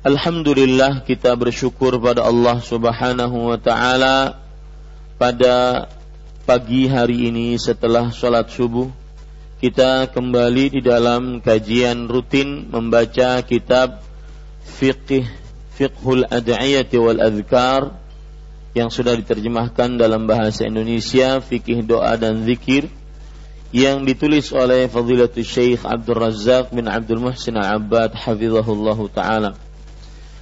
Alhamdulillah kita bersyukur pada Allah Subhanahu wa taala pada pagi hari ini setelah sholat subuh. Kita kembali di dalam kajian rutin membaca kitab fiqh fiqhul ad'iyati wal adhkar yang sudah diterjemahkan dalam bahasa Indonesia fikih doa dan zikir yang ditulis oleh Fadilatul Syekh Abdul Razak bin Abdul Muhsin Al-Abbad hafizahullahu taala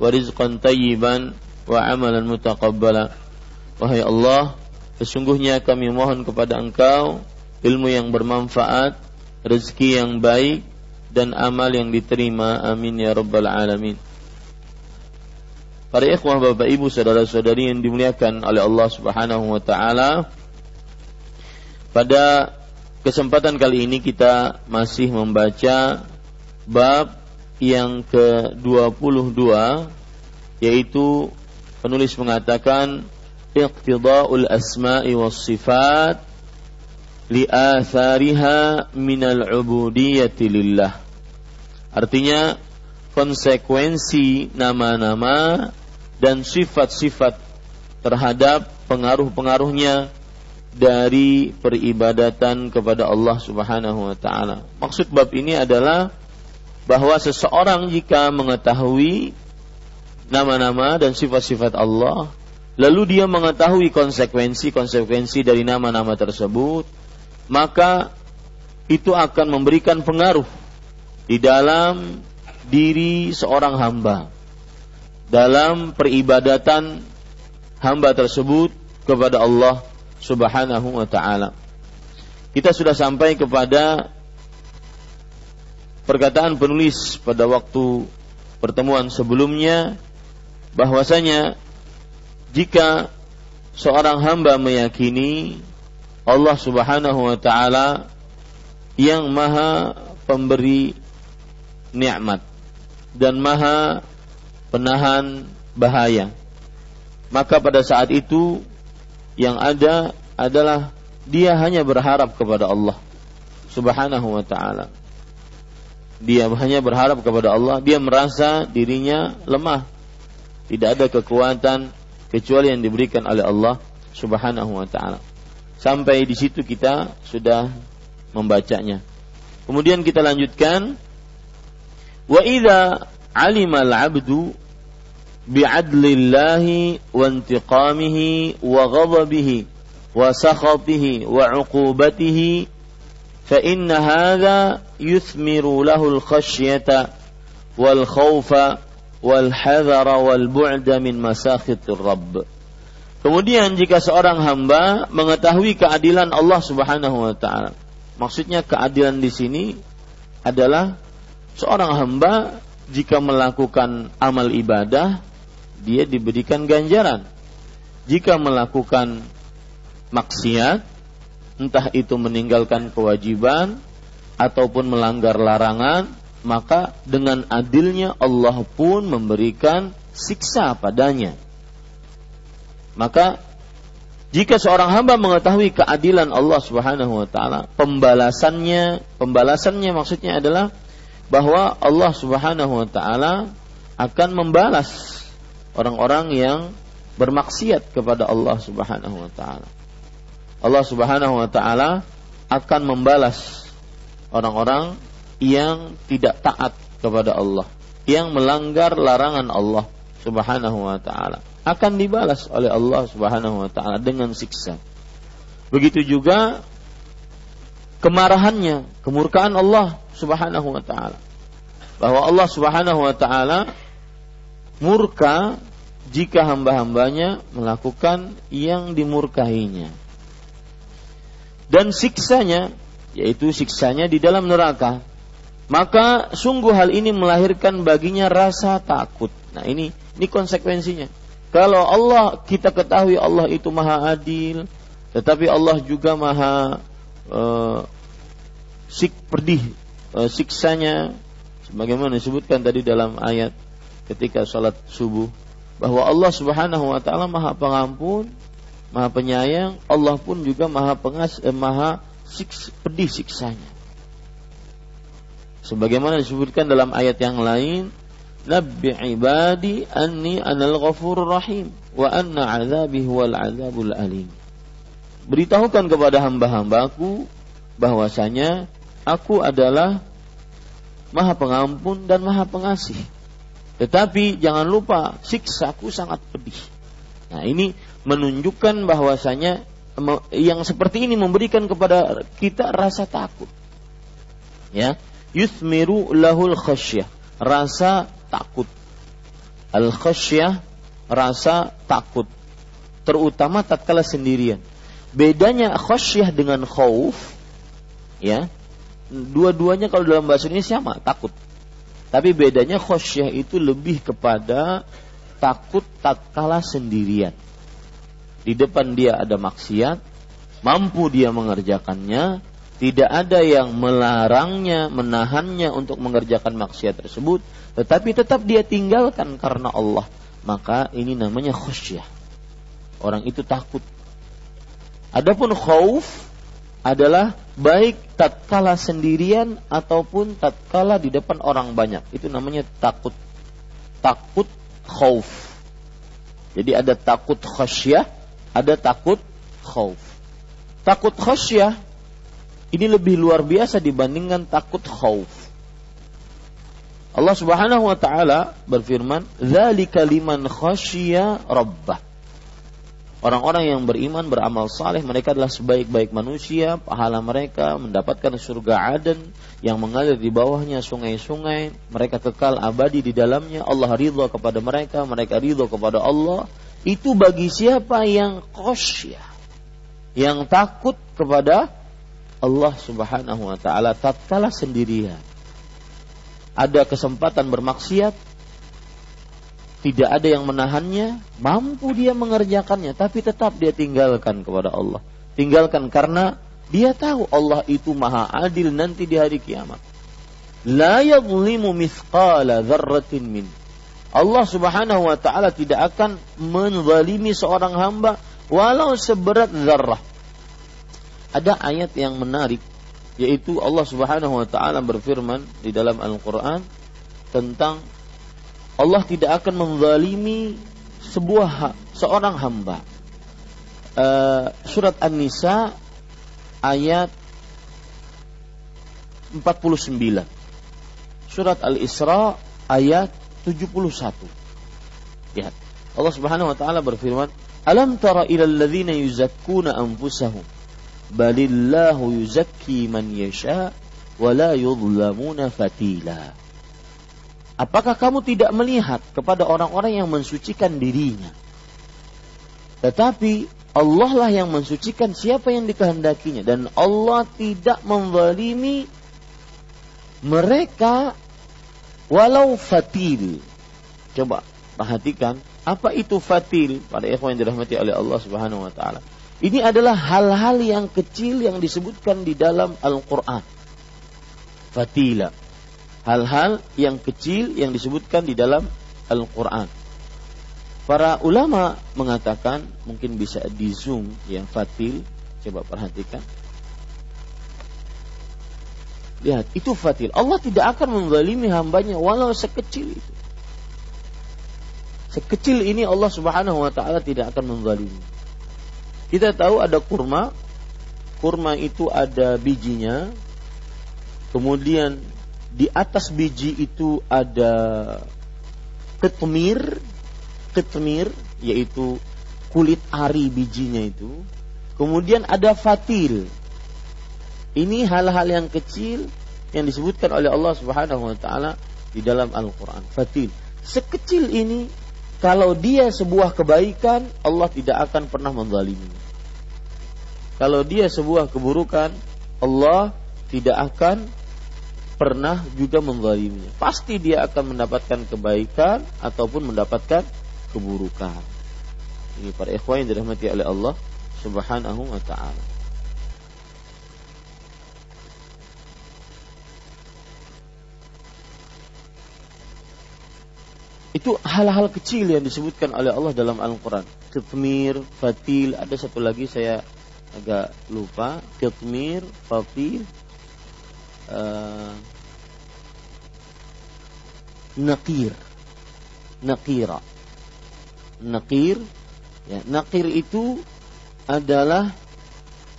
wa rizqan tayyiban wa amalan mutaqabbala. Wahai Allah, sesungguhnya kami mohon kepada Engkau ilmu yang bermanfaat, rezeki yang baik dan amal yang diterima. Amin ya rabbal alamin. Para ikhwah Bapak Ibu saudara-saudari yang dimuliakan oleh Allah Subhanahu wa taala, pada kesempatan kali ini kita masih membaca bab yang ke-22 yaitu penulis mengatakan iqtida'ul asma'i was sifat li'athariha minal ubudiyyati lillah. Artinya konsekuensi nama-nama dan sifat-sifat terhadap pengaruh-pengaruhnya dari peribadatan kepada Allah Subhanahu wa taala. Maksud bab ini adalah bahwa seseorang jika mengetahui nama-nama dan sifat-sifat Allah, lalu dia mengetahui konsekuensi-konsekuensi dari nama-nama tersebut, maka itu akan memberikan pengaruh di dalam diri seorang hamba dalam peribadatan hamba tersebut kepada Allah Subhanahu wa taala. Kita sudah sampai kepada perkataan penulis pada waktu pertemuan sebelumnya bahwasanya jika seorang hamba meyakini Allah Subhanahu wa taala yang maha pemberi nikmat dan maha penahan bahaya maka pada saat itu yang ada adalah dia hanya berharap kepada Allah Subhanahu wa taala dia hanya berharap kepada Allah, dia merasa dirinya lemah. Tidak ada kekuatan kecuali yang diberikan oleh Allah Subhanahu wa taala. Sampai di situ kita sudah membacanya. Kemudian kita lanjutkan wa idza alima al-'abdu bi'adlillahi wa intiqamihi wa ghadabihi wa sakhatihi wa 'uqubatihi fa inna hadha wal khawfa wal hadara wal bu'da min masakhitir rabb Kemudian jika seorang hamba mengetahui keadilan Allah Subhanahu wa taala. Maksudnya keadilan di sini adalah seorang hamba jika melakukan amal ibadah dia diberikan ganjaran. Jika melakukan maksiat entah itu meninggalkan kewajiban ataupun melanggar larangan, maka dengan adilnya Allah pun memberikan siksa padanya maka jika seorang hamba mengetahui keadilan Allah Subhanahu wa taala, pembalasannya, pembalasannya maksudnya adalah bahwa Allah Subhanahu wa taala akan membalas orang-orang yang bermaksiat kepada Allah Subhanahu wa taala. Allah Subhanahu wa taala akan membalas orang-orang yang tidak taat kepada Allah, yang melanggar larangan Allah Subhanahu wa taala akan dibalas oleh Allah Subhanahu wa taala dengan siksa. Begitu juga kemarahannya, kemurkaan Allah Subhanahu wa taala. Bahwa Allah Subhanahu wa taala murka jika hamba-hambanya melakukan yang dimurkahinya. Dan siksanya yaitu siksanya di dalam neraka. Maka sungguh hal ini melahirkan baginya rasa takut. Nah, ini ini konsekuensinya. Kalau Allah kita ketahui Allah itu maha adil, tetapi Allah juga maha uh, sik pedih uh, siksanya sebagaimana disebutkan tadi dalam ayat ketika salat subuh bahwa Allah Subhanahu wa taala maha pengampun, maha penyayang, Allah pun juga maha pengas eh, maha siks, pedih siksanya. Sebagaimana disebutkan dalam ayat yang lain, Nabbi ibadi anni anal ghafurur rahim wa anna azabi huwal azabul alim. Beritahukan kepada hamba-hambaku bahwasanya aku adalah Maha Pengampun dan Maha Pengasih. Tetapi jangan lupa siksaku sangat pedih. Nah, ini menunjukkan bahwasanya yang seperti ini memberikan kepada kita rasa takut. Ya, yuthmiru lahul khasyah, rasa takut. Al khasyah rasa takut terutama tatkala sendirian. Bedanya khasyah dengan khauf ya. Dua-duanya kalau dalam bahasa ini sama, takut. Tapi bedanya khasyah itu lebih kepada takut tatkala sendirian. Di depan dia ada maksiat, mampu dia mengerjakannya, tidak ada yang melarangnya, menahannya untuk mengerjakan maksiat tersebut, tetapi tetap dia tinggalkan karena Allah. Maka ini namanya khusyah. Orang itu takut. Adapun khauf adalah baik tatkala sendirian ataupun tatkala di depan orang banyak. Itu namanya takut. Takut khauf. Jadi ada takut khasyah, ada takut khauf. Takut khasyah ini lebih luar biasa dibandingkan takut khauf. Allah Subhanahu wa taala berfirman, "Dzalika liman khasyiya rabbah." Orang-orang yang beriman beramal saleh mereka adalah sebaik-baik manusia, pahala mereka mendapatkan surga Aden yang mengalir di bawahnya sungai-sungai, mereka kekal abadi di dalamnya, Allah ridho kepada mereka, mereka ridho kepada Allah. Itu bagi siapa yang khasyah, yang takut kepada Allah Subhanahu wa taala tatkala sendirian. Ada kesempatan bermaksiat tidak ada yang menahannya mampu dia mengerjakannya tapi tetap dia tinggalkan kepada Allah. Tinggalkan karena dia tahu Allah itu maha adil nanti di hari kiamat. La yadhlimu mithqala dzarratin min Allah Subhanahu wa taala tidak akan menzalimi seorang hamba walau seberat zarrah ada ayat yang menarik yaitu Allah Subhanahu wa taala berfirman di dalam Al-Qur'an tentang Allah tidak akan menzalimi sebuah seorang hamba. Uh, surat An-Nisa ayat 49. Surat Al-Isra ayat 71. Lihat. Allah Subhanahu wa taala berfirman, "Alam tara ilal ladzina yuzakkuna anfusahum balillahu yuzakki man yasha wa la yudlamuna fatila." Apakah kamu tidak melihat kepada orang-orang yang mensucikan dirinya? Tetapi Allah lah yang mensucikan siapa yang dikehendakinya dan Allah tidak membalimi mereka walau fatil. Coba perhatikan apa itu fatil pada ikhwan yang dirahmati oleh Allah Subhanahu wa taala. Ini adalah hal-hal yang kecil yang disebutkan di dalam Al-Qur'an. Fatila. Hal-hal yang kecil yang disebutkan di dalam Al-Qur'an. Para ulama mengatakan mungkin bisa di zoom yang fatil. Coba perhatikan. Lihat, itu fatil. Allah tidak akan menzalimi hambanya walau sekecil itu. Sekecil ini Allah Subhanahu wa taala tidak akan menzalimi. Kita tahu ada kurma, kurma itu ada bijinya. Kemudian di atas biji itu ada ketmir, ketmir yaitu kulit ari bijinya itu. Kemudian ada fatil. Ini hal-hal yang kecil yang disebutkan oleh Allah Subhanahu wa taala di dalam Al-Qur'an. Fatil. Sekecil ini kalau dia sebuah kebaikan, Allah tidak akan pernah menzalimi. Kalau dia sebuah keburukan, Allah tidak akan pernah juga menzaliminya. Pasti dia akan mendapatkan kebaikan ataupun mendapatkan keburukan. Ini para ikhwan yang dirahmati oleh Allah Subhanahu wa taala. Itu hal-hal kecil yang disebutkan oleh Allah dalam Al-Quran. Kitmir, fatil, ada satu lagi saya agak lupa. Kitmir, fatil, uh, nakir, nakira, nakir. Ya, nakir itu adalah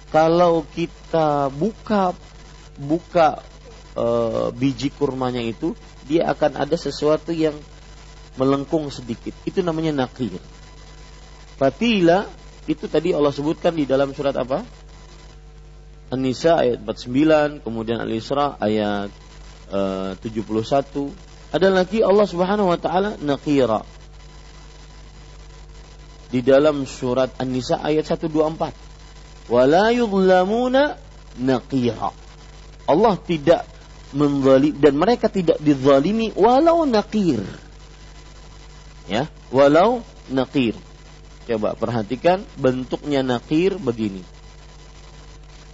kalau kita buka buka uh, biji kurmanya itu, dia akan ada sesuatu yang melengkung sedikit. Itu namanya nakir. Fatila itu tadi Allah sebutkan di dalam surat apa? An-Nisa ayat 49, kemudian Al-Isra ayat eh, uh, 71. Ada lagi Allah Subhanahu wa taala nakira. Di dalam surat An-Nisa ayat 124. Wala yudlamuna nakira. Allah tidak menzalim dan mereka tidak dizalimi walau nakir ya walau nakir coba perhatikan bentuknya nakir begini.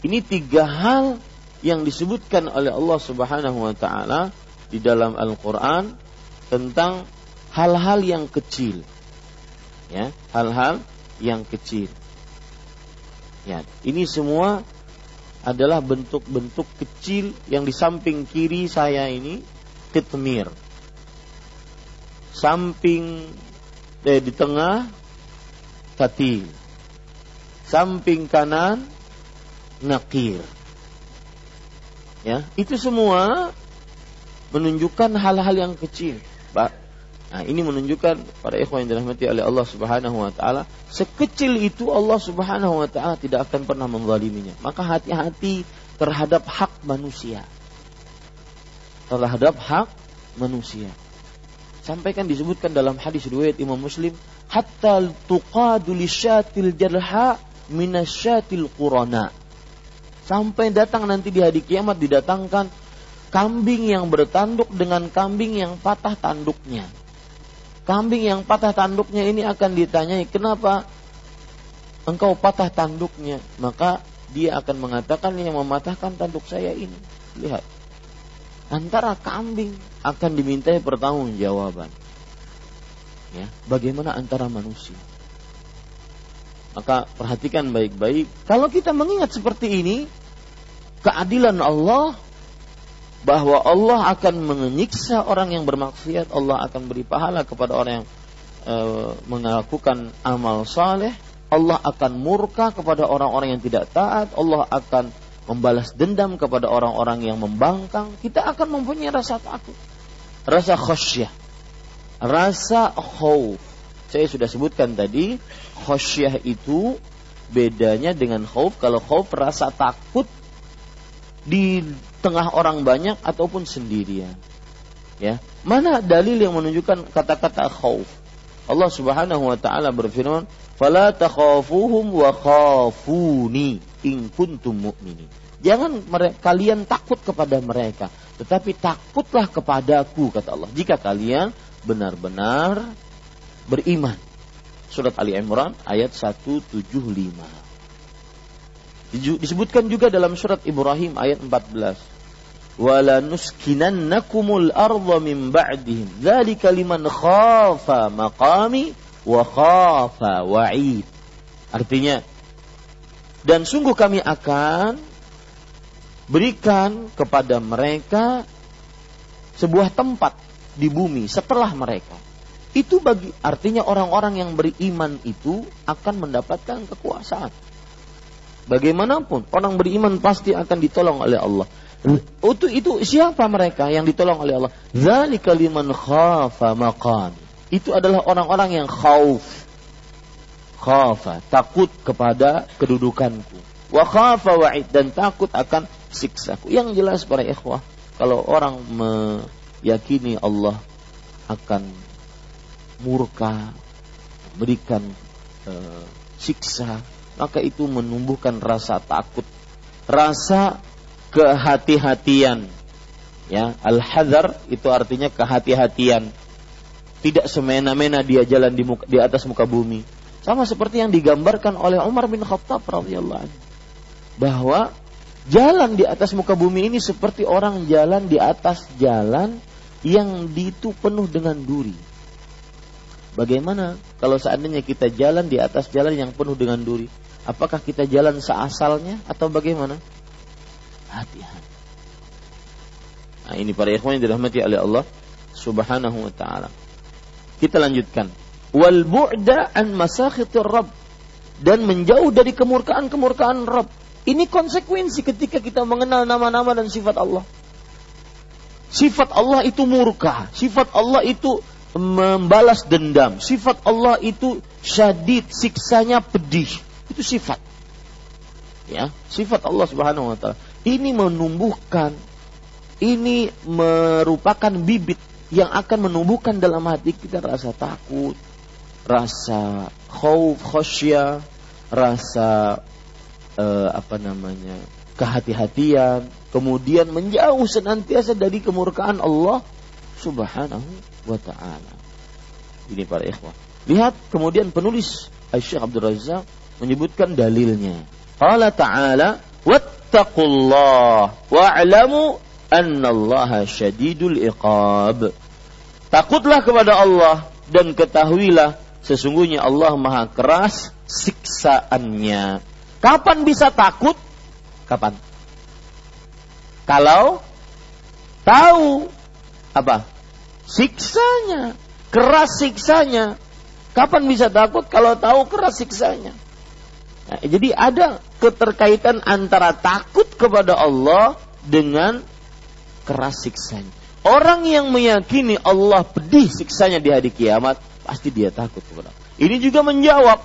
Ini tiga hal yang disebutkan oleh Allah Subhanahu wa taala di dalam Al-Qur'an tentang hal-hal yang kecil. Ya hal-hal yang kecil. Ya ini semua adalah bentuk-bentuk kecil yang di samping kiri saya ini kitmir samping eh, di tengah fatil samping kanan nakir ya itu semua menunjukkan hal-hal yang kecil Pak Nah, ini menunjukkan pada ikhwan yang dirahmati oleh Allah Subhanahu wa taala, sekecil itu Allah Subhanahu wa taala tidak akan pernah menzaliminya. Maka hati-hati terhadap hak manusia. Terhadap hak manusia. Sampaikan disebutkan dalam hadis riwayat Imam Muslim, hatta tuqadu lisyatil jarha minasyatil qurana. Sampai datang nanti di hari kiamat didatangkan kambing yang bertanduk dengan kambing yang patah tanduknya. Kambing yang patah tanduknya ini akan ditanyai, "Kenapa engkau patah tanduknya?" Maka dia akan mengatakan yang mematahkan tanduk saya ini. Lihat, antara kambing akan dimintai pertanggungjawaban. Ya, bagaimana antara manusia? Maka perhatikan baik-baik. Kalau kita mengingat seperti ini, keadilan Allah bahwa Allah akan menyiksa orang yang bermaksiat, Allah akan beri pahala kepada orang yang e, melakukan amal saleh, Allah akan murka kepada orang-orang yang tidak taat, Allah akan membalas dendam kepada orang-orang yang membangkang, kita akan mempunyai rasa takut. Rasa khasyah. Rasa khauf. Saya sudah sebutkan tadi, khasyah itu bedanya dengan khauf. Kalau khauf rasa takut di tengah orang banyak ataupun sendirian. Ya, mana dalil yang menunjukkan kata-kata khauf? Allah Subhanahu wa taala berfirman, "Fala takhafuhum wa khafuni in kuntum mu'minin." Jangan kalian takut kepada mereka, tetapi takutlah kepadaku kata Allah. Jika kalian benar-benar beriman. Surat Ali Imran ayat 175. Disebutkan juga dalam surat Ibrahim ayat 14. Wala nuskinannakumul arda min ba'dihim. Dzalika liman khafa maqami wa khafa wa'id. Artinya dan sungguh kami akan berikan kepada mereka sebuah tempat di bumi setelah mereka. Itu bagi artinya orang-orang yang beriman itu akan mendapatkan kekuasaan. Bagaimanapun orang beriman pasti akan ditolong oleh Allah. Itu itu siapa mereka yang ditolong oleh Allah? Zalika liman. Itu adalah orang-orang yang khauf. Khafa, takut kepada kedudukanku. Wa khafa wa'id dan takut akan siksaku. Yang jelas para ikhwah, kalau orang meyakini Allah akan murka, memberikan e, siksa, maka itu menumbuhkan rasa takut, rasa kehati-hatian. Ya, al-hadar itu artinya kehati-hatian. Tidak semena-mena dia jalan di, muka, di atas muka bumi. Sama seperti yang digambarkan oleh Umar bin Khattab radhiyallahu anhu. Bahwa Jalan di atas muka bumi ini seperti orang jalan di atas jalan yang itu penuh dengan duri. Bagaimana kalau seandainya kita jalan di atas jalan yang penuh dengan duri? Apakah kita jalan seasalnya atau bagaimana? Hati-hati. Nah, ini para ikhwan yang dirahmati oleh Allah Subhanahu wa taala. Kita lanjutkan. Wal bu'da an masakhitir Rabb dan menjauh dari kemurkaan-kemurkaan Rabb ini konsekuensi ketika kita mengenal nama-nama dan sifat Allah. Sifat Allah itu murka, sifat Allah itu membalas dendam, sifat Allah itu syadid, siksanya pedih. Itu sifat. Ya, sifat Allah Subhanahu wa taala. Ini menumbuhkan ini merupakan bibit yang akan menumbuhkan dalam hati kita rasa takut, rasa khauf, khasyah, rasa eh, apa namanya kehati-hatian, kemudian menjauh senantiasa dari kemurkaan Allah Subhanahu wa taala. Ini para ikhwah. Lihat kemudian penulis Syekh Abdul Razak menyebutkan dalilnya. Allah ta'ala wattaqullah wa'lamu annallaha syadidul iqab. Takutlah kepada Allah dan ketahuilah sesungguhnya Allah maha keras siksaannya. Kapan bisa takut? Kapan? Kalau tahu apa? Siksanya, keras siksanya. Kapan bisa takut kalau tahu keras siksanya? Nah, jadi ada keterkaitan antara takut kepada Allah dengan keras siksanya. Orang yang meyakini Allah pedih siksanya di hari kiamat, pasti dia takut kepada Allah. Ini juga menjawab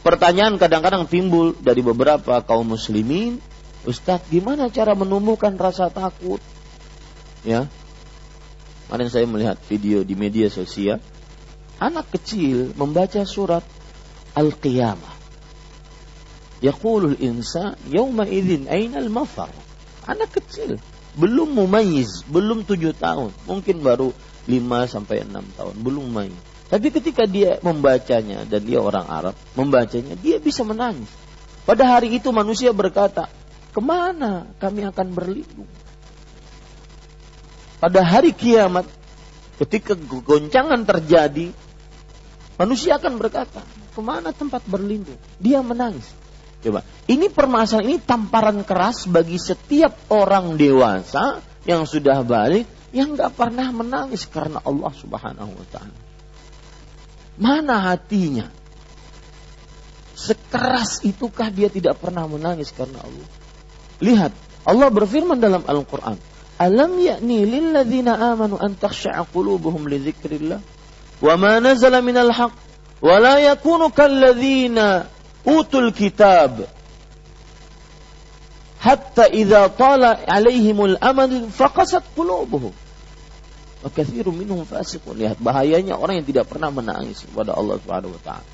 pertanyaan kadang-kadang timbul dari beberapa kaum muslimin, Ustadz gimana cara menumbuhkan rasa takut? Ya, kemarin saya melihat video di media sosial, anak kecil membaca surat Al-Qiyamah. Yaqulul insan yawma idzin ainal mafar. Anak kecil, belum mumayyiz, belum tujuh tahun, mungkin baru lima sampai enam tahun, belum main. Tapi ketika dia membacanya dan dia orang Arab, membacanya dia bisa menangis. Pada hari itu manusia berkata, ke mana kami akan berlindung? Pada hari kiamat, ketika goncangan terjadi, manusia akan berkata, ke mana tempat berlindung? Dia menangis. Coba, ini permasalahan ini tamparan keras bagi setiap orang dewasa yang sudah balik yang nggak pernah menangis karena Allah Subhanahu wa taala. Mana hatinya? Sekeras itukah dia tidak pernah menangis karena Allah? Lihat, Allah berfirman dalam Al-Quran, Alam yakni lilladzina amanu an takhsha'a qulubuhum li dzikrillah wa ma nazala minal haqq wa la yakunu kalladzina utul kitab hatta idza tala alaihimul amal faqasat qulubuhum wa minhum fasiqun lihat bahayanya orang yang tidak pernah menangis kepada Allah Subhanahu wa taala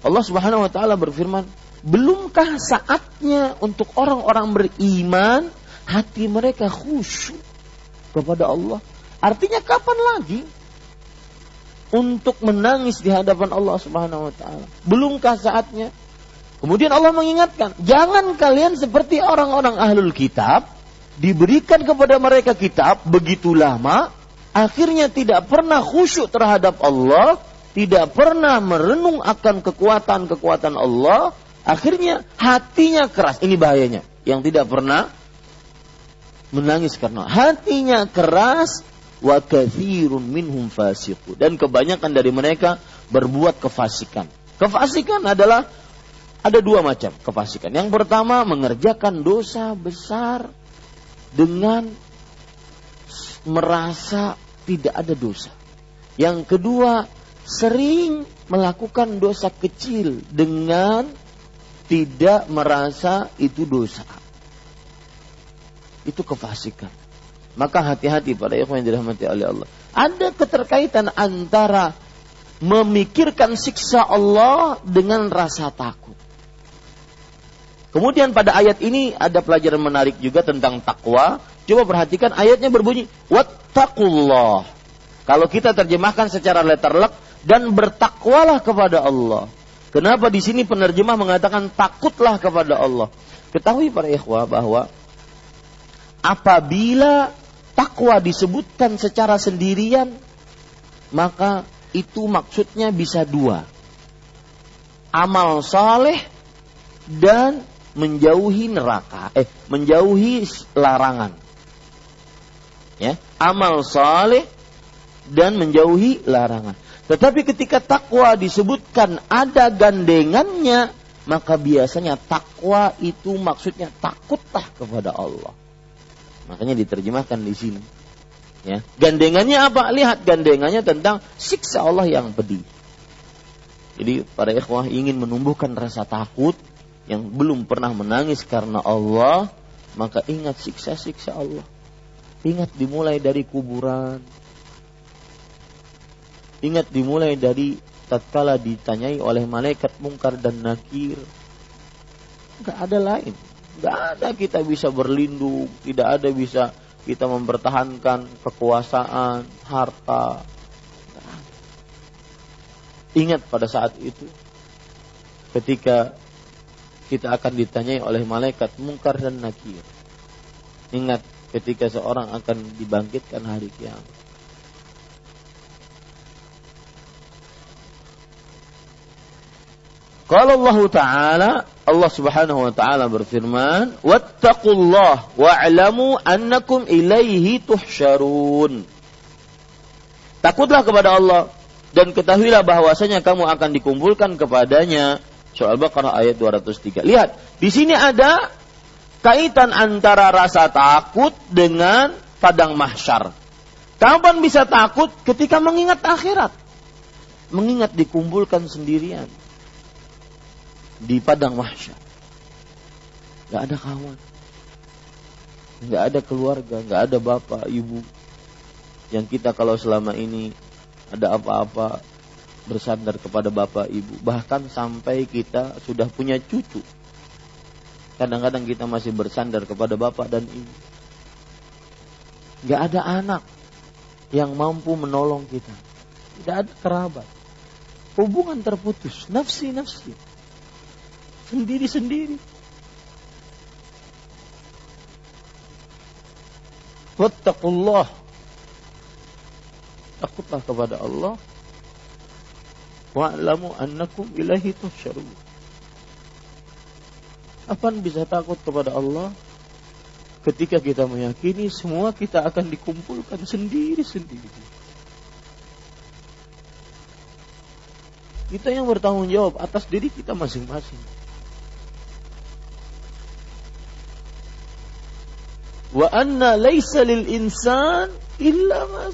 Allah Subhanahu wa taala berfirman belumkah saatnya untuk orang-orang beriman hati mereka khusyuk kepada Allah. Artinya kapan lagi untuk menangis di hadapan Allah Subhanahu wa taala? Belumkah saatnya? Kemudian Allah mengingatkan, jangan kalian seperti orang-orang ahlul kitab diberikan kepada mereka kitab begitu lama akhirnya tidak pernah khusyuk terhadap Allah, tidak pernah merenung akan kekuatan-kekuatan Allah, akhirnya hatinya keras. Ini bahayanya. Yang tidak pernah menangis karena hatinya keras wa kathirun minhum dan kebanyakan dari mereka berbuat kefasikan. Kefasikan adalah ada dua macam kefasikan. Yang pertama mengerjakan dosa besar dengan merasa tidak ada dosa. Yang kedua sering melakukan dosa kecil dengan tidak merasa itu dosa itu kefasikan. Maka hati-hati pada ikhwan yang dirahmati oleh Allah. Ada keterkaitan antara memikirkan siksa Allah dengan rasa takut. Kemudian pada ayat ini ada pelajaran menarik juga tentang takwa. Coba perhatikan ayatnya berbunyi wattaqullah. Kalau kita terjemahkan secara letterlek dan bertakwalah kepada Allah. Kenapa di sini penerjemah mengatakan takutlah kepada Allah? Ketahui para ikhwah bahwa apabila takwa disebutkan secara sendirian, maka itu maksudnya bisa dua. Amal saleh dan menjauhi neraka, eh menjauhi larangan. Ya, amal saleh dan menjauhi larangan. Tetapi ketika takwa disebutkan ada gandengannya, maka biasanya takwa itu maksudnya takutlah kepada Allah. Makanya diterjemahkan di sini. Ya. Gandengannya apa? Lihat gandengannya tentang siksa Allah yang pedih. Jadi para ikhwah ingin menumbuhkan rasa takut yang belum pernah menangis karena Allah, maka ingat siksa-siksa Allah. Ingat dimulai dari kuburan. Ingat dimulai dari tatkala ditanyai oleh malaikat mungkar dan nakir. Enggak ada lain. Tidak ada kita bisa berlindung, tidak ada bisa kita mempertahankan kekuasaan, harta. Ingat pada saat itu, ketika kita akan ditanyai oleh malaikat mungkar dan nakir. Ingat ketika seorang akan dibangkitkan hari kiamat. Kalau Allah Ta'ala Allah Subhanahu wa taala berfirman, "Wattaqullah wa'lamu annakum ilaihi tuhsyarun." Takutlah kepada Allah dan ketahuilah bahwasanya kamu akan dikumpulkan kepadanya. Surah Al-Baqarah ayat 203. Lihat, di sini ada kaitan antara rasa takut dengan padang mahsyar. Kapan bisa takut? Ketika mengingat akhirat. Mengingat dikumpulkan sendirian di padang mahsyar. Gak ada kawan, gak ada keluarga, gak ada bapak, ibu. Yang kita kalau selama ini ada apa-apa bersandar kepada bapak ibu, bahkan sampai kita sudah punya cucu. Kadang-kadang kita masih bersandar kepada bapak dan ibu. Gak ada anak yang mampu menolong kita. Tidak ada kerabat. Hubungan terputus, nafsi-nafsi sendiri-sendiri. Wattaqullah. Takutlah kepada Allah. Wa'lamu annakum ilahi tuhsyarun. Apa bisa takut kepada Allah? Ketika kita meyakini semua kita akan dikumpulkan sendiri-sendiri. Kita yang bertanggung jawab atas diri kita masing-masing. Wa anna laisa lil insan illa ma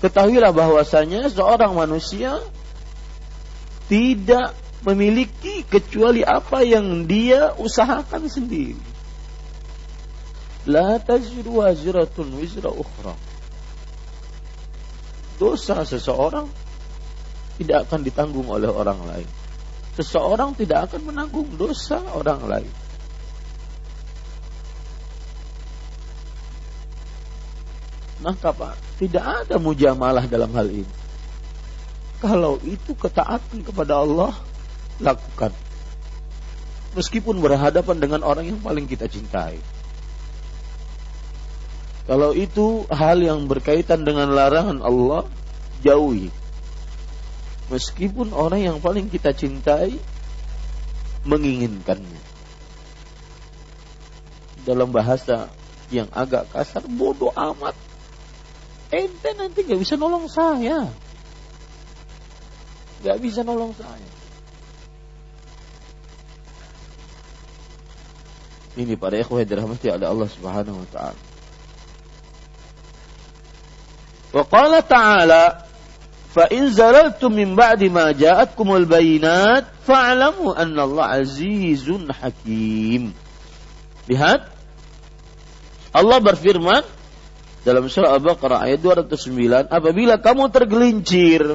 Ketahuilah bahwasanya seorang manusia tidak memiliki kecuali apa yang dia usahakan sendiri. La taziru waziratun wizra ukhra. Dosa seseorang tidak akan ditanggung oleh orang lain. Seseorang tidak akan menanggung dosa orang lain. Maka Pak, tidak ada mujamalah dalam hal ini. Kalau itu ketaatan kepada Allah, lakukan. Meskipun berhadapan dengan orang yang paling kita cintai. Kalau itu hal yang berkaitan dengan larangan Allah, jauhi. Meskipun orang yang paling kita cintai menginginkannya. Dalam bahasa yang agak kasar, bodoh amat. Ente nanti gak bisa nolong saya. Gak bisa nolong saya. Ini para ikhwah yang dirahmati oleh Allah Subhanahu wa taala. Wa qala ta'ala fa in zalaltum min ba'di ma ja'atkumul bayinat fa'lamu anna Allah azizun hakim. Lihat Allah berfirman dalam surah Al-Baqarah ayat 209, apabila kamu tergelincir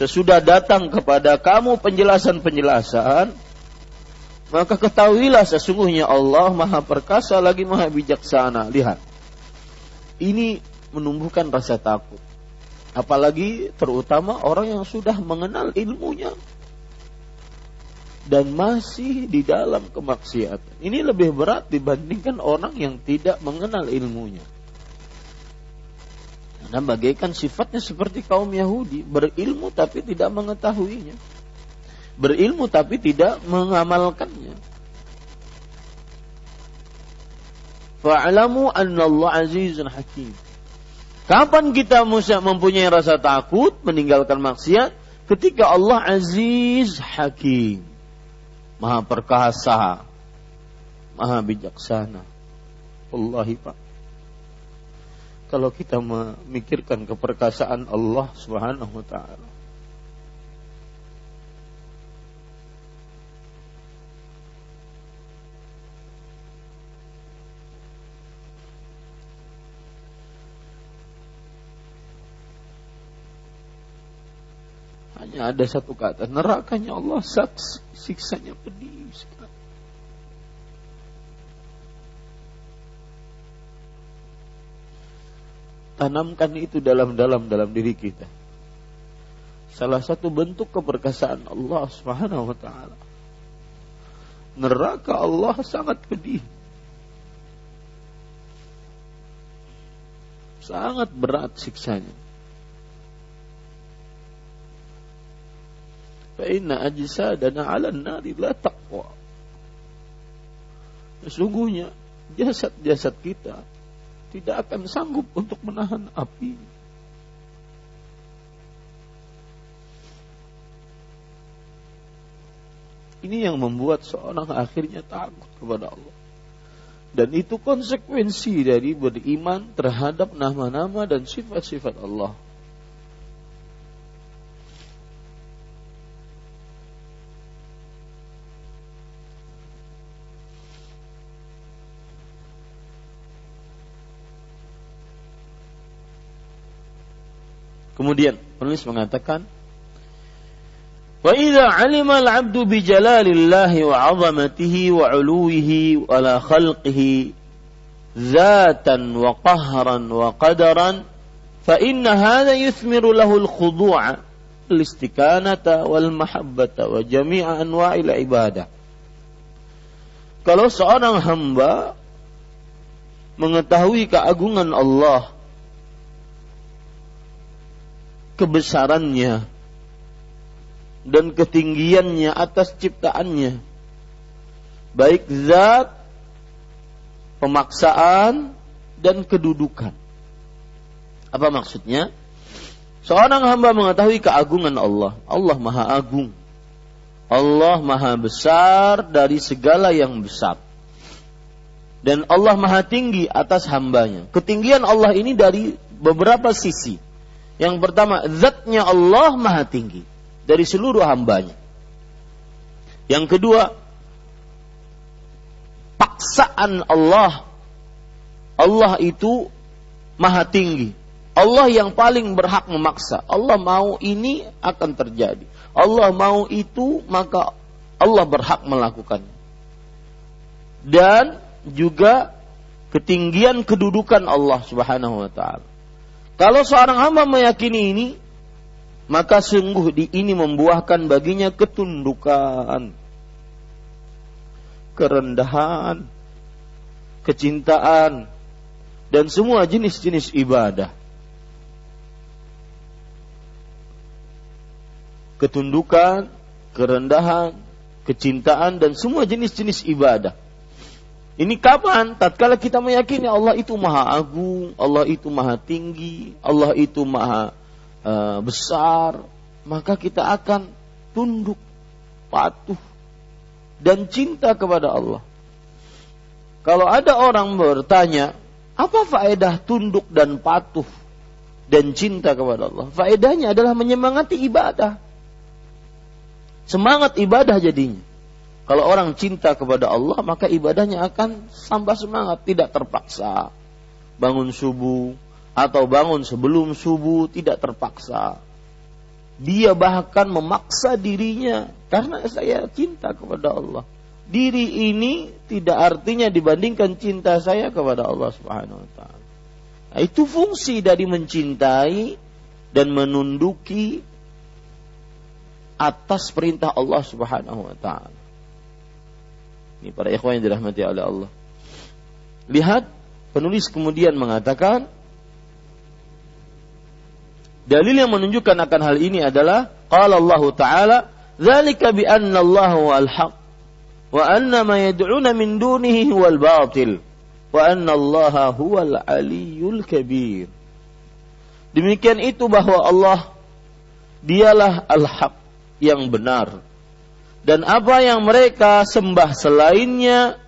sesudah datang kepada kamu penjelasan-penjelasan, maka ketahuilah sesungguhnya Allah maha perkasa lagi maha bijaksana. Lihat. Ini menumbuhkan rasa takut. Apalagi terutama orang yang sudah mengenal ilmunya. Dan masih di dalam kemaksiatan. Ini lebih berat dibandingkan orang yang tidak mengenal ilmunya. Karena bagaikan sifatnya seperti kaum Yahudi. Berilmu tapi tidak mengetahuinya berilmu tapi tidak mengamalkannya. Fa'lamu anna Allah azizun hakim. Kapan kita mempunyai rasa takut meninggalkan maksiat? Ketika Allah aziz hakim. Maha perkasa. Maha bijaksana. Wallahi Pak. Kalau kita memikirkan keperkasaan Allah Subhanahu wa taala Hanya ada satu kata, nerakanya Allah saks, siksanya pedih. Tanamkan itu dalam-dalam dalam diri kita. Salah satu bentuk keperkasaan Allah Subhanahu wa taala. Neraka Allah sangat pedih. Sangat berat siksanya. Fa'inna ajsadana 'ala nari la taqwa. Sesungguhnya jasad-jasad kita tidak akan sanggup untuk menahan api. Ini yang membuat seorang akhirnya takut kepada Allah. Dan itu konsekuensi dari beriman terhadap nama-nama dan sifat-sifat Allah. Kemudian penulis mengatakan Wa idza 'alima al-'abdu bi jalalillahi wa 'azamatihi wa 'uluwihi wa la khalqihi zatan wa qahran wa qadaran fa inna hadha yuthmiru Kalau seorang hamba mengetahui keagungan Allah kebesarannya dan ketinggiannya atas ciptaannya. Baik zat pemaksaan dan kedudukan. Apa maksudnya? Seorang hamba mengetahui keagungan Allah. Allah maha agung. Allah maha besar dari segala yang besar. Dan Allah maha tinggi atas hambanya. Ketinggian Allah ini dari beberapa sisi. Yang pertama, zatnya Allah maha tinggi. Dari seluruh hambanya. Yang kedua, paksaan Allah. Allah itu maha tinggi. Allah yang paling berhak memaksa. Allah mau ini akan terjadi. Allah mau itu maka Allah berhak melakukannya. Dan juga ketinggian kedudukan Allah Subhanahu wa taala. Kalau seorang hamba meyakini ini, maka sungguh di ini membuahkan baginya ketundukan, kerendahan, kecintaan, dan semua jenis-jenis ibadah. Ketundukan, kerendahan, kecintaan, dan semua jenis-jenis ibadah. Ini kapan? Tatkala kita meyakini Allah itu maha agung, Allah itu maha tinggi, Allah itu maha uh, besar, maka kita akan tunduk, patuh, dan cinta kepada Allah. Kalau ada orang bertanya, apa faedah tunduk dan patuh dan cinta kepada Allah? Faedahnya adalah menyemangati ibadah. Semangat ibadah jadinya. Kalau orang cinta kepada Allah, maka ibadahnya akan tambah semangat, tidak terpaksa. Bangun subuh atau bangun sebelum subuh tidak terpaksa. Dia bahkan memaksa dirinya karena saya cinta kepada Allah. Diri ini tidak artinya dibandingkan cinta saya kepada Allah Subhanahu wa taala. Nah, itu fungsi dari mencintai dan menunduki atas perintah Allah Subhanahu wa taala. Ini para ikhwan yang dirahmati oleh Allah. Lihat penulis kemudian mengatakan dalil yang menunjukkan akan hal ini adalah qala Allah taala dzalika bi anna Allah wal haq wa anna ma yad'una min dunihi huwal batil wa anna Allah huwal aliyul kabir. Demikian itu bahwa Allah dialah al-haq yang benar dan apa yang mereka sembah selainnya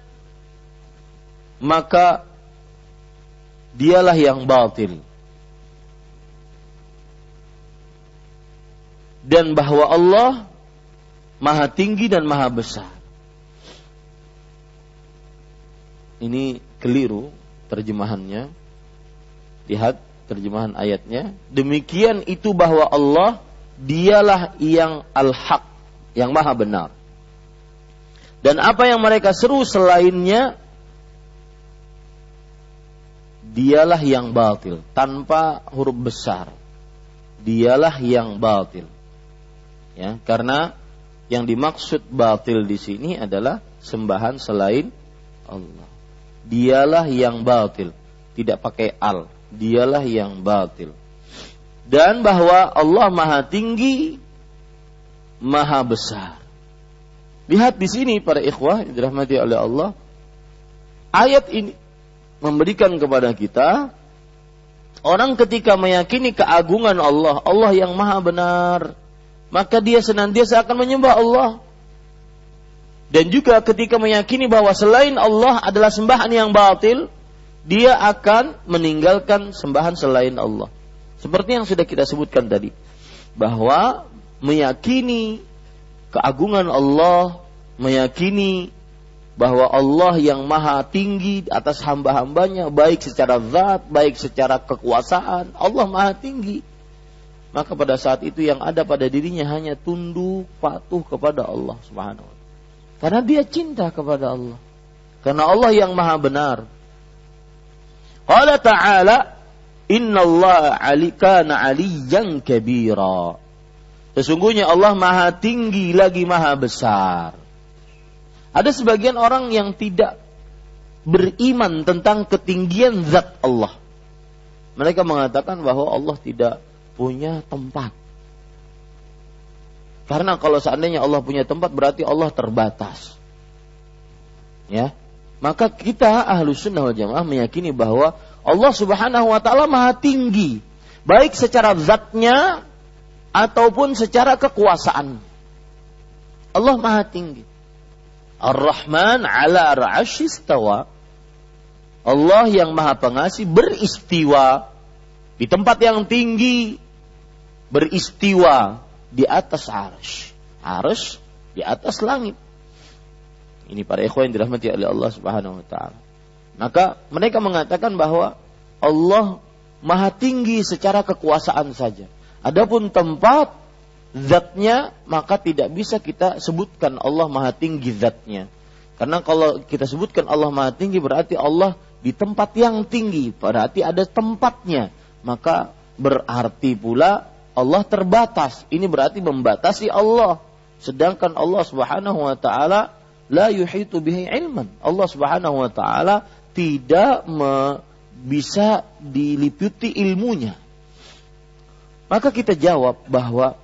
maka dialah yang batil. Dan bahwa Allah maha tinggi dan maha besar. Ini keliru terjemahannya. Lihat terjemahan ayatnya. Demikian itu bahwa Allah dialah yang al-haq yang maha benar. Dan apa yang mereka seru selainnya dialah yang batil tanpa huruf besar. Dialah yang batil. Ya, karena yang dimaksud batil di sini adalah sembahan selain Allah. Dialah yang batil, tidak pakai al. Dialah yang batil. Dan bahwa Allah Maha Tinggi maha besar. Lihat di sini para ikhwah yang dirahmati oleh Allah. Ayat ini memberikan kepada kita orang ketika meyakini keagungan Allah, Allah yang maha benar, maka dia senantiasa akan menyembah Allah. Dan juga ketika meyakini bahwa selain Allah adalah sembahan yang batil, dia akan meninggalkan sembahan selain Allah. Seperti yang sudah kita sebutkan tadi, bahwa meyakini keagungan Allah, meyakini bahwa Allah yang maha tinggi atas hamba-hambanya, baik secara zat, baik secara kekuasaan, Allah maha tinggi. Maka pada saat itu yang ada pada dirinya hanya tunduk patuh kepada Allah Subhanahu wa Karena dia cinta kepada Allah. Karena Allah yang maha benar. Qala ta'ala, Inna Allah alikana aliyan kabira. Sesungguhnya Allah maha tinggi lagi maha besar. Ada sebagian orang yang tidak beriman tentang ketinggian zat Allah. Mereka mengatakan bahwa Allah tidak punya tempat. Karena kalau seandainya Allah punya tempat berarti Allah terbatas. Ya. Maka kita ahlu sunnah wal jamaah meyakini bahwa Allah subhanahu wa ta'ala maha tinggi. Baik secara zatnya ataupun secara kekuasaan. Allah Maha Tinggi. Ar-Rahman ala ra'asyistawa. Allah yang maha pengasih beristiwa di tempat yang tinggi beristiwa di atas arsh. Arsh di atas langit. Ini para ikhwan yang dirahmati oleh Allah Subhanahu wa taala. Maka mereka mengatakan bahwa Allah maha tinggi secara kekuasaan saja. Adapun tempat zatnya maka tidak bisa kita sebutkan Allah maha tinggi zatnya. Karena kalau kita sebutkan Allah maha tinggi berarti Allah di tempat yang tinggi, berarti ada tempatnya. Maka berarti pula Allah terbatas. Ini berarti membatasi Allah. Sedangkan Allah Subhanahu wa taala la yuhitu bihi ilman. Allah Subhanahu wa taala tidak bisa diliputi ilmunya. Maka kita jawab bahwa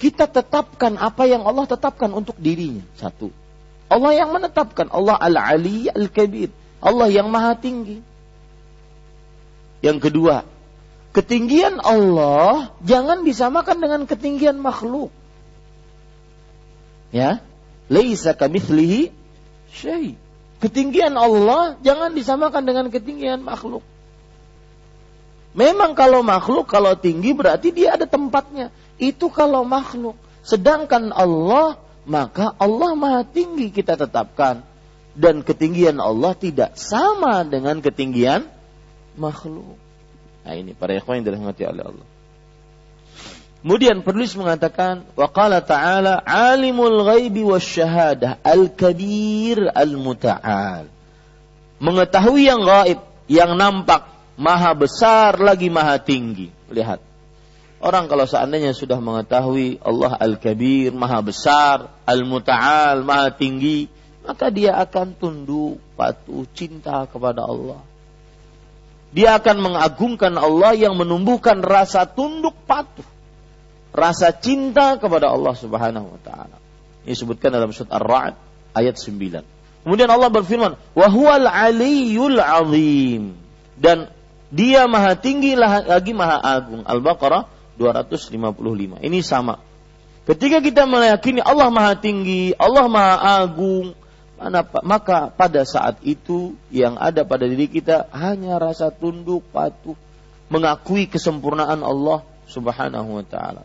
kita tetapkan apa yang Allah tetapkan untuk dirinya. Satu. Allah yang menetapkan. Allah al-ali al-kabir. Allah yang maha tinggi. Yang kedua, ketinggian Allah jangan disamakan dengan ketinggian makhluk. Ya, laisa kamitslihi syai. Ketinggian Allah jangan disamakan dengan ketinggian makhluk. Memang kalau makhluk kalau tinggi berarti dia ada tempatnya. Itu kalau makhluk. Sedangkan Allah maka Allah maha tinggi kita tetapkan dan ketinggian Allah tidak sama dengan ketinggian makhluk. Nah ini para ikhwan yang dirahmati oleh Allah. Kemudian penulis mengatakan wa qala ta'ala alimul ghaibi wasyahadah al-kabir al-muta'al. Mengetahui yang gaib, yang nampak, maha besar lagi maha tinggi. Lihat. Orang kalau seandainya sudah mengetahui Allah al-kabir, maha besar, al-muta'al, maha tinggi, maka dia akan tunduk, patuh, cinta kepada Allah. Dia akan mengagungkan Allah yang menumbuhkan rasa tunduk patuh. Rasa cinta kepada Allah subhanahu wa ta'ala. Ini disebutkan dalam surat Ar-Ra'd ayat 9. Kemudian Allah berfirman, "Wa aliyul azim." Dan dia maha tinggi lagi maha agung. Al-Baqarah 255. Ini sama. Ketika kita meyakini Allah maha tinggi, Allah maha agung, maka pada saat itu yang ada pada diri kita hanya rasa tunduk patuh mengakui kesempurnaan Allah Subhanahu wa taala.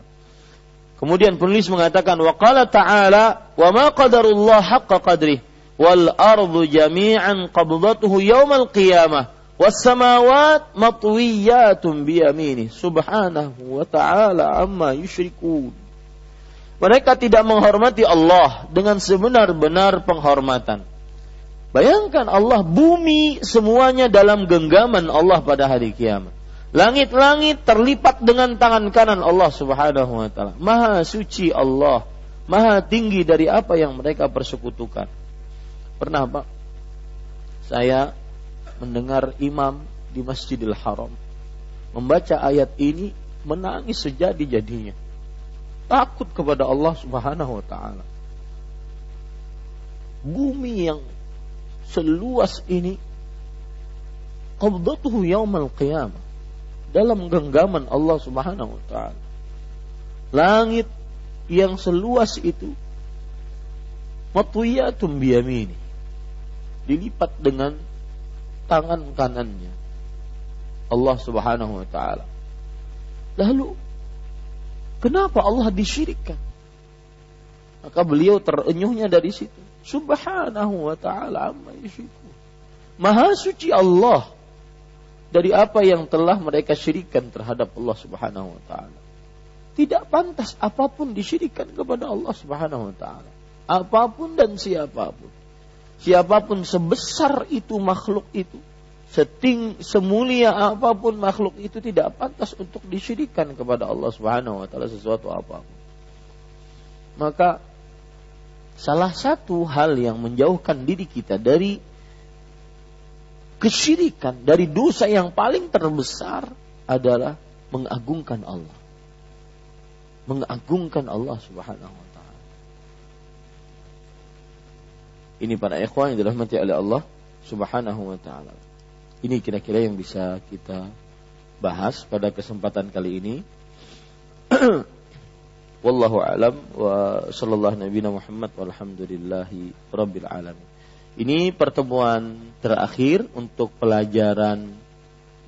Kemudian penulis mengatakan wa qala ta'ala wa ma qadarullah haqqa qadrih wal ardu jami'an qabdatuhu yaumal qiyamah was samawat matwiyatun bi yaminih subhanahu wa ta'ala amma yusyrikun mereka tidak menghormati Allah dengan sebenar-benar penghormatan. Bayangkan Allah bumi semuanya dalam genggaman Allah pada hari kiamat. Langit-langit terlipat dengan tangan kanan Allah Subhanahu wa taala. Maha suci Allah, maha tinggi dari apa yang mereka persekutukan. Pernah Pak saya mendengar imam di Masjidil Haram membaca ayat ini menangis sejadi-jadinya takut kepada Allah Subhanahu wa taala. Bumi yang seluas ini qabdatuhu yaumal qiyamah dalam genggaman Allah Subhanahu wa taala. Langit yang seluas itu matwiyatum biyamini dilipat dengan tangan kanannya Allah Subhanahu wa taala. Lalu Kenapa Allah disyirikkan? Maka beliau terenyuhnya dari situ. Subhanahu wa ta'ala amma yusyriku. Maha suci Allah dari apa yang telah mereka syirikan terhadap Allah Subhanahu wa taala. Tidak pantas apa pun disyirikan kepada Allah Subhanahu wa taala. Apa pun dan siapa pun. Siapa pun sebesar itu makhluk itu seting semulia apa pun makhluk itu tidak pantas untuk disyirikan kepada Allah Subhanahu wa taala sesuatu apa pun. Maka salah satu hal yang menjauhkan diri kita dari kesyirikan, dari dosa yang paling terbesar adalah mengagungkan Allah. Mengagungkan Allah Subhanahu wa taala. Ini para ikhwan yang dirahmati oleh Allah Subhanahu wa taala. Ini kira-kira yang bisa kita bahas pada kesempatan kali ini. Wallahu alam wa sallallahu nabiyana Muhammad walhamdulillahi rabbil alamin. Ini pertemuan terakhir untuk pelajaran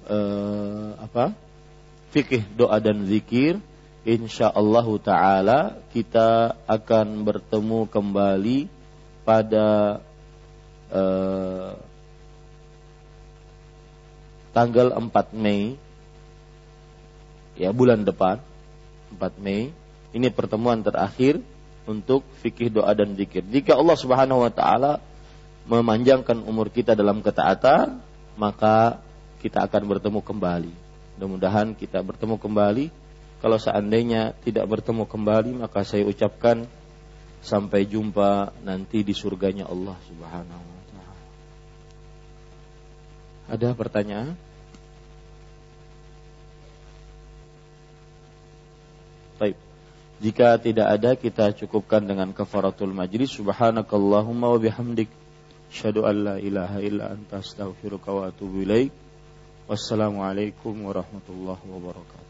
eh, apa? Fikih doa dan zikir. Insyaallah taala kita akan bertemu kembali pada eh, tanggal 4 Mei ya bulan depan 4 Mei ini pertemuan terakhir untuk fikih doa dan zikir. Jika Allah Subhanahu wa taala memanjangkan umur kita dalam ketaatan, maka kita akan bertemu kembali. Mudah-mudahan kita bertemu kembali. Kalau seandainya tidak bertemu kembali, maka saya ucapkan sampai jumpa nanti di surganya Allah Subhanahu wa taala. Ada pertanyaan? Baik. Jika tidak ada kita cukupkan dengan kafaratul majlis subhanakallahumma wa bihamdik Asyhadu an la ilaha illa anta astaghfiruka wa atubu ilaik. Wassalamualaikum warahmatullahi wabarakatuh.